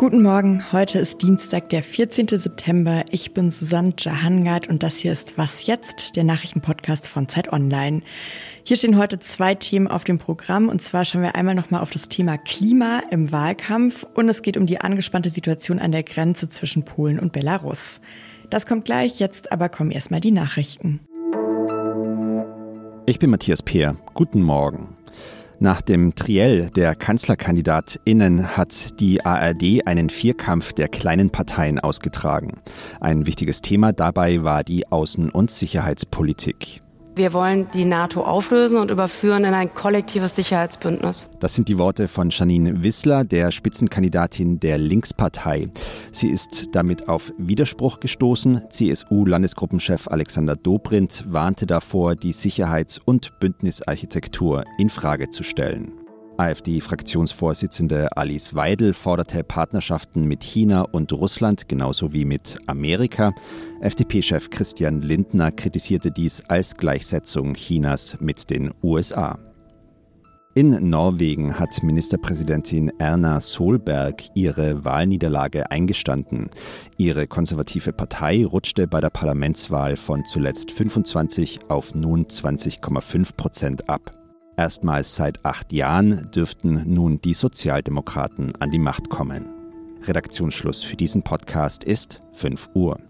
Guten Morgen, heute ist Dienstag, der 14. September. Ich bin Susanne Jahangard und das hier ist Was jetzt, der Nachrichtenpodcast von Zeit Online. Hier stehen heute zwei Themen auf dem Programm und zwar schauen wir einmal nochmal auf das Thema Klima im Wahlkampf und es geht um die angespannte Situation an der Grenze zwischen Polen und Belarus. Das kommt gleich, jetzt aber kommen erstmal die Nachrichten. Ich bin Matthias Peer. Guten Morgen. Nach dem Triell der KanzlerkandidatInnen hat die ARD einen Vierkampf der kleinen Parteien ausgetragen. Ein wichtiges Thema dabei war die Außen- und Sicherheitspolitik. Wir wollen die NATO auflösen und überführen in ein kollektives Sicherheitsbündnis. Das sind die Worte von Janine Wissler, der Spitzenkandidatin der Linkspartei. Sie ist damit auf Widerspruch gestoßen. CSU-Landesgruppenchef Alexander Dobrindt warnte davor, die Sicherheits- und Bündnisarchitektur in Frage zu stellen. AfD-Fraktionsvorsitzende Alice Weidel forderte Partnerschaften mit China und Russland genauso wie mit Amerika. FDP-Chef Christian Lindner kritisierte dies als Gleichsetzung Chinas mit den USA. In Norwegen hat Ministerpräsidentin Erna Solberg ihre Wahlniederlage eingestanden. Ihre konservative Partei rutschte bei der Parlamentswahl von zuletzt 25 auf nun 20,5 Prozent ab. Erstmals seit acht Jahren dürften nun die Sozialdemokraten an die Macht kommen. Redaktionsschluss für diesen Podcast ist 5 Uhr.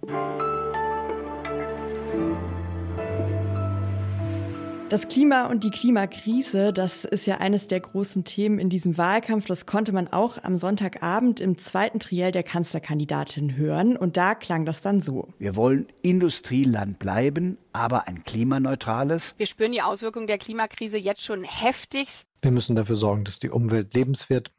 Das Klima und die Klimakrise, das ist ja eines der großen Themen in diesem Wahlkampf. Das konnte man auch am Sonntagabend im zweiten Triell der Kanzlerkandidatin hören. Und da klang das dann so. Wir wollen Industrieland bleiben, aber ein klimaneutrales. Wir spüren die Auswirkungen der Klimakrise jetzt schon heftigst. Wir müssen dafür sorgen, dass die Umwelt lebenswert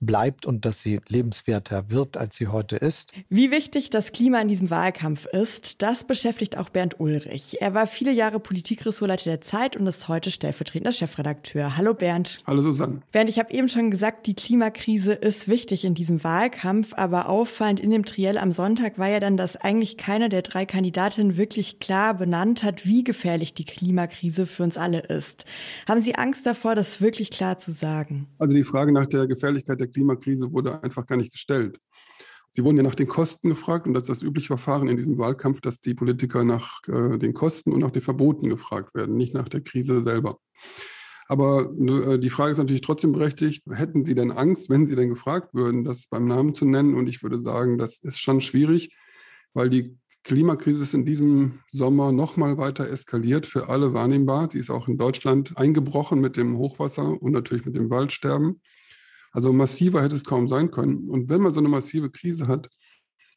bleibt und dass sie lebenswerter wird, als sie heute ist. Wie wichtig das Klima in diesem Wahlkampf ist, das beschäftigt auch Bernd Ulrich. Er war viele Jahre Politikressortleiter der Zeit und ist heute stellvertretender Chefredakteur. Hallo Bernd. Hallo Susanne. Bernd, ich habe eben schon gesagt, die Klimakrise ist wichtig in diesem Wahlkampf, aber auffallend in dem Triell am Sonntag war ja dann, dass eigentlich keine der drei Kandidatinnen wirklich klar benannt hat, wie gefährlich die Klimakrise für uns alle ist. Haben Sie Angst davor, das wirklich klar zu sagen? Also die Frage nach der Gefährlichkeit der Klimakrise wurde einfach gar nicht gestellt. Sie wurden ja nach den Kosten gefragt und das ist das übliche Verfahren in diesem Wahlkampf, dass die Politiker nach äh, den Kosten und nach den Verboten gefragt werden, nicht nach der Krise selber. Aber äh, die Frage ist natürlich trotzdem berechtigt, hätten Sie denn Angst, wenn Sie denn gefragt würden, das beim Namen zu nennen? Und ich würde sagen, das ist schon schwierig, weil die Klimakrise ist in diesem Sommer noch mal weiter eskaliert, für alle wahrnehmbar. Sie ist auch in Deutschland eingebrochen mit dem Hochwasser und natürlich mit dem Waldsterben. Also massiver hätte es kaum sein können. Und wenn man so eine massive Krise hat,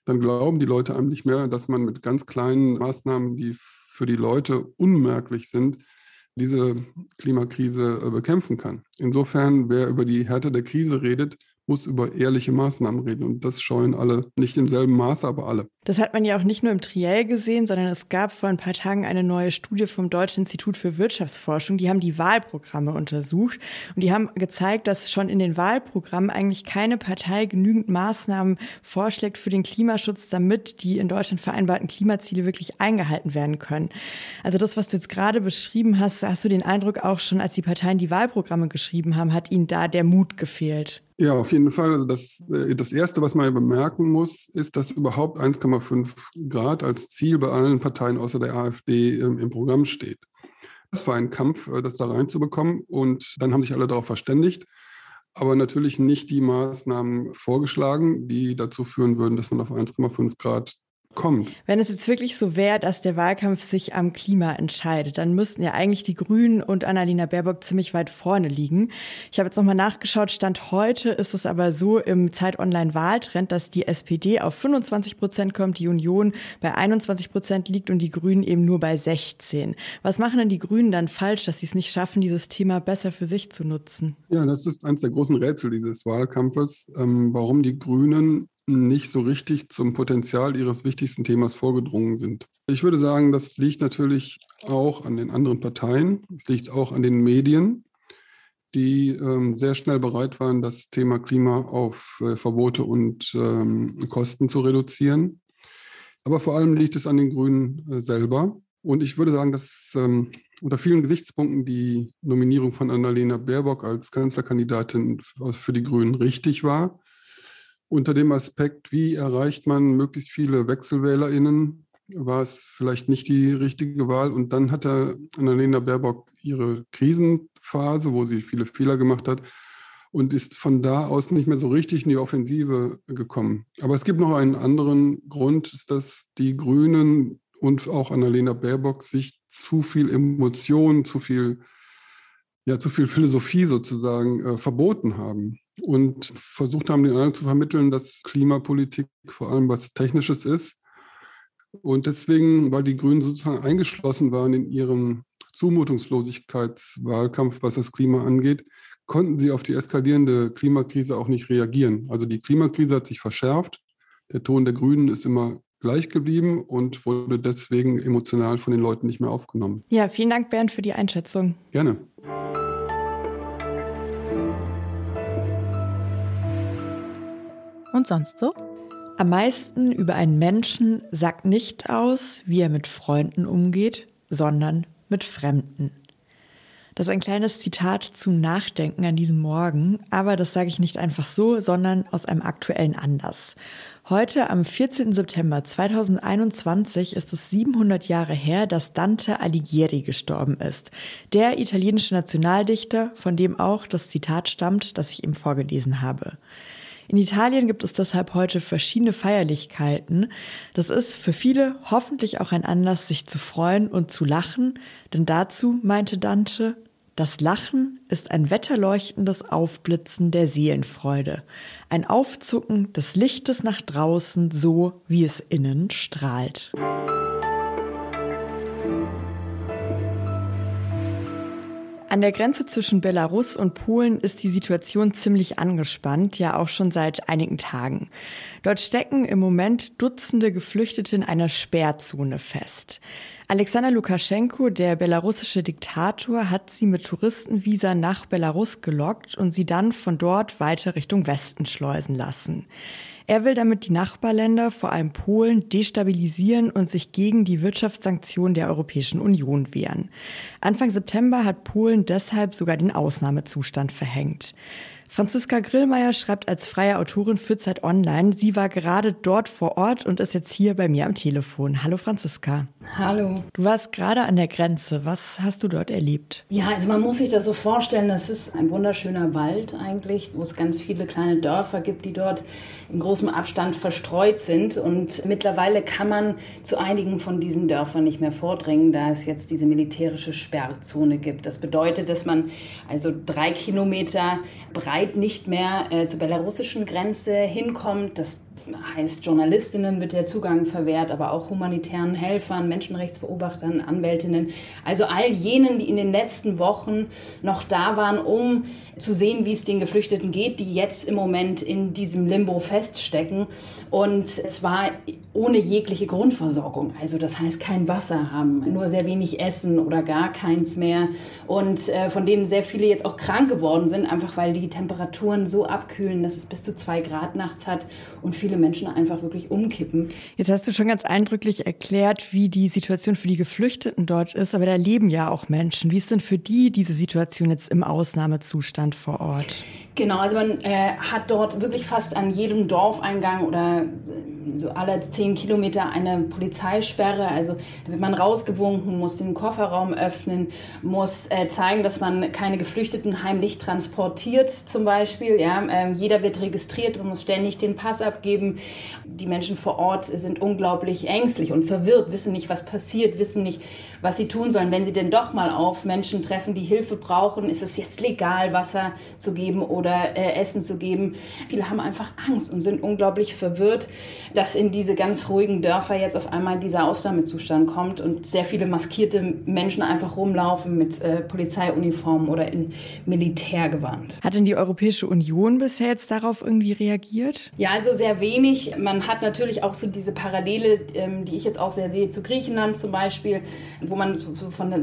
dann glauben die Leute einem nicht mehr, dass man mit ganz kleinen Maßnahmen, die für die Leute unmerklich sind, diese Klimakrise äh, bekämpfen kann. Insofern, wer über die Härte der Krise redet, muss über ehrliche Maßnahmen reden. Und das scheuen alle, nicht im selben Maße, aber alle. Das hat man ja auch nicht nur im Triell gesehen, sondern es gab vor ein paar Tagen eine neue Studie vom Deutschen Institut für Wirtschaftsforschung. Die haben die Wahlprogramme untersucht und die haben gezeigt, dass schon in den Wahlprogrammen eigentlich keine Partei genügend Maßnahmen vorschlägt für den Klimaschutz, damit die in Deutschland vereinbarten Klimaziele wirklich eingehalten werden können. Also das, was du jetzt gerade beschrieben hast, hast du den Eindruck auch schon, als die Parteien die Wahlprogramme geschrieben haben, hat ihnen da der Mut gefehlt? Ja, auf jeden Fall. Also das, äh, das Erste, was man bemerken muss, ist, dass überhaupt 1,5 Grad als Ziel bei allen Parteien außer der AfD im, im Programm steht. Das war ein Kampf, äh, das da reinzubekommen. Und dann haben sich alle darauf verständigt, aber natürlich nicht die Maßnahmen vorgeschlagen, die dazu führen würden, dass man auf 1,5 Grad kommt. Wenn es jetzt wirklich so wäre, dass der Wahlkampf sich am Klima entscheidet, dann müssten ja eigentlich die Grünen und Annalena Baerbock ziemlich weit vorne liegen. Ich habe jetzt nochmal nachgeschaut, Stand heute ist es aber so im Zeit-Online-Wahltrend, dass die SPD auf 25 Prozent kommt, die Union bei 21 Prozent liegt und die Grünen eben nur bei 16. Was machen denn die Grünen dann falsch, dass sie es nicht schaffen, dieses Thema besser für sich zu nutzen? Ja, das ist eines der großen Rätsel dieses Wahlkampfes, ähm, warum die Grünen nicht so richtig zum Potenzial ihres wichtigsten Themas vorgedrungen sind. Ich würde sagen, das liegt natürlich auch an den anderen Parteien. Es liegt auch an den Medien, die ähm, sehr schnell bereit waren, das Thema Klima auf äh, Verbote und ähm, Kosten zu reduzieren. Aber vor allem liegt es an den Grünen äh, selber. Und ich würde sagen, dass ähm, unter vielen Gesichtspunkten die Nominierung von Annalena Baerbock als Kanzlerkandidatin für die Grünen richtig war. Unter dem Aspekt, wie erreicht man möglichst viele WechselwählerInnen, war es vielleicht nicht die richtige Wahl. Und dann hatte Annalena Baerbock ihre Krisenphase, wo sie viele Fehler gemacht hat und ist von da aus nicht mehr so richtig in die Offensive gekommen. Aber es gibt noch einen anderen Grund, dass die Grünen und auch Annalena Baerbock sich zu viel Emotion, zu viel, ja, zu viel Philosophie sozusagen äh, verboten haben und versucht haben, den anderen zu vermitteln, dass Klimapolitik vor allem was Technisches ist. Und deswegen, weil die Grünen sozusagen eingeschlossen waren in ihrem Zumutungslosigkeitswahlkampf, was das Klima angeht, konnten sie auf die eskalierende Klimakrise auch nicht reagieren. Also die Klimakrise hat sich verschärft. Der Ton der Grünen ist immer gleich geblieben und wurde deswegen emotional von den Leuten nicht mehr aufgenommen. Ja, vielen Dank, Bernd, für die Einschätzung. Gerne. Und sonst so? Am meisten über einen Menschen sagt nicht aus, wie er mit Freunden umgeht, sondern mit Fremden. Das ist ein kleines Zitat zum Nachdenken an diesem Morgen, aber das sage ich nicht einfach so, sondern aus einem aktuellen Anlass. Heute, am 14. September 2021, ist es 700 Jahre her, dass Dante Alighieri gestorben ist. Der italienische Nationaldichter, von dem auch das Zitat stammt, das ich ihm vorgelesen habe. In Italien gibt es deshalb heute verschiedene Feierlichkeiten. Das ist für viele hoffentlich auch ein Anlass, sich zu freuen und zu lachen, denn dazu, meinte Dante, das Lachen ist ein wetterleuchtendes Aufblitzen der Seelenfreude, ein Aufzucken des Lichtes nach draußen, so wie es innen strahlt. An der Grenze zwischen Belarus und Polen ist die Situation ziemlich angespannt, ja auch schon seit einigen Tagen. Dort stecken im Moment Dutzende Geflüchtete in einer Sperrzone fest. Alexander Lukaschenko, der belarussische Diktator, hat sie mit Touristenvisa nach Belarus gelockt und sie dann von dort weiter Richtung Westen schleusen lassen. Er will damit die Nachbarländer, vor allem Polen, destabilisieren und sich gegen die Wirtschaftssanktionen der Europäischen Union wehren. Anfang September hat Polen deshalb sogar den Ausnahmezustand verhängt. Franziska Grillmeier schreibt als freie Autorin für Zeit Online. Sie war gerade dort vor Ort und ist jetzt hier bei mir am Telefon. Hallo Franziska. Hallo. Du warst gerade an der Grenze. Was hast du dort erlebt? Ja, also man muss sich das so vorstellen, das ist ein wunderschöner Wald eigentlich, wo es ganz viele kleine Dörfer gibt, die dort in großem Abstand verstreut sind. Und mittlerweile kann man zu einigen von diesen Dörfern nicht mehr vordringen, da es jetzt diese militärische Sperrzone gibt. Das bedeutet, dass man also drei Kilometer breit weit nicht mehr äh, zur belarussischen Grenze hinkommt. Das heißt, Journalistinnen wird der Zugang verwehrt, aber auch humanitären Helfern, Menschenrechtsbeobachtern, Anwältinnen. Also all jenen, die in den letzten Wochen noch da waren, um zu sehen, wie es den Geflüchteten geht, die jetzt im Moment in diesem Limbo feststecken. Und zwar ohne jegliche Grundversorgung. Also das heißt, kein Wasser haben, nur sehr wenig Essen oder gar keins mehr. Und äh, von denen sehr viele jetzt auch krank geworden sind, einfach weil die Temperaturen so abkühlen, dass es bis zu zwei Grad nachts hat und viele Menschen einfach wirklich umkippen. Jetzt hast du schon ganz eindrücklich erklärt, wie die Situation für die Geflüchteten dort ist, aber da leben ja auch Menschen. Wie ist denn für die diese Situation jetzt im Ausnahmezustand vor Ort? Genau, also man äh, hat dort wirklich fast an jedem Dorfeingang oder äh, so alle zehn Kilometer eine Polizeisperre. Also da wird man rausgewunken, muss den Kofferraum öffnen, muss äh, zeigen, dass man keine Geflüchteten heimlich transportiert zum Beispiel. Ja, ähm, jeder wird registriert und muss ständig den Pass abgeben. Die Menschen vor Ort sind unglaublich ängstlich und verwirrt, wissen nicht, was passiert, wissen nicht, was sie tun sollen. Wenn sie denn doch mal auf Menschen treffen, die Hilfe brauchen, ist es jetzt legal, Wasser zu geben oder oder äh, Essen zu geben. Viele haben einfach Angst und sind unglaublich verwirrt, dass in diese ganz ruhigen Dörfer jetzt auf einmal dieser Ausnahmezustand kommt und sehr viele maskierte Menschen einfach rumlaufen mit äh, Polizeiuniformen oder in Militärgewand. Hat denn die Europäische Union bisher jetzt darauf irgendwie reagiert? Ja, also sehr wenig. Man hat natürlich auch so diese Parallele, ähm, die ich jetzt auch sehr sehe, zu Griechenland zum Beispiel, wo man so von der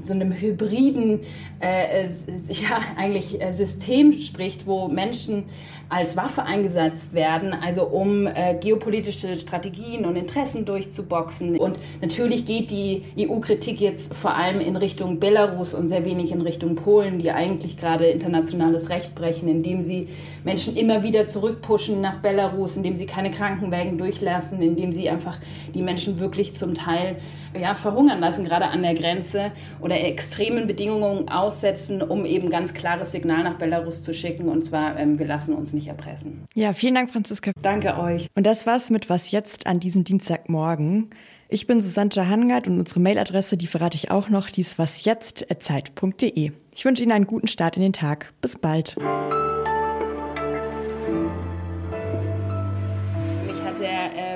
so einem hybriden äh, ja, eigentlich äh, System spricht, wo Menschen als Waffe eingesetzt werden, also um äh, geopolitische Strategien und Interessen durchzuboxen. Und natürlich geht die EU-Kritik jetzt vor allem in Richtung Belarus und sehr wenig in Richtung Polen, die eigentlich gerade internationales Recht brechen, indem sie Menschen immer wieder zurückpushen nach Belarus, indem sie keine Krankenwägen durchlassen, indem sie einfach die Menschen wirklich zum Teil ja, verhungern lassen, gerade an der Grenze oder extremen Bedingungen aussetzen, um eben ganz klares Signal nach Belarus zu schicken. Und zwar, ähm, wir lassen uns nicht erpressen. Ja, vielen Dank, Franziska. Danke euch. Und das war's mit Was jetzt an diesem Dienstagmorgen. Ich bin Susanne Jahangard und unsere Mailadresse, die verrate ich auch noch, die ist wasjetzt.zeit.de. Ich wünsche Ihnen einen guten Start in den Tag. Bis bald.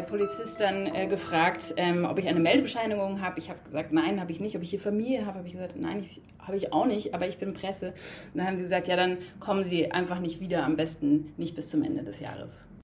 Polizist dann äh, gefragt, ähm, ob ich eine Meldebescheinigung habe. Ich habe gesagt, nein, habe ich nicht. Ob ich hier Familie habe, habe ich gesagt, nein, habe ich auch nicht, aber ich bin Presse. Und dann haben sie gesagt, ja, dann kommen Sie einfach nicht wieder, am besten nicht bis zum Ende des Jahres.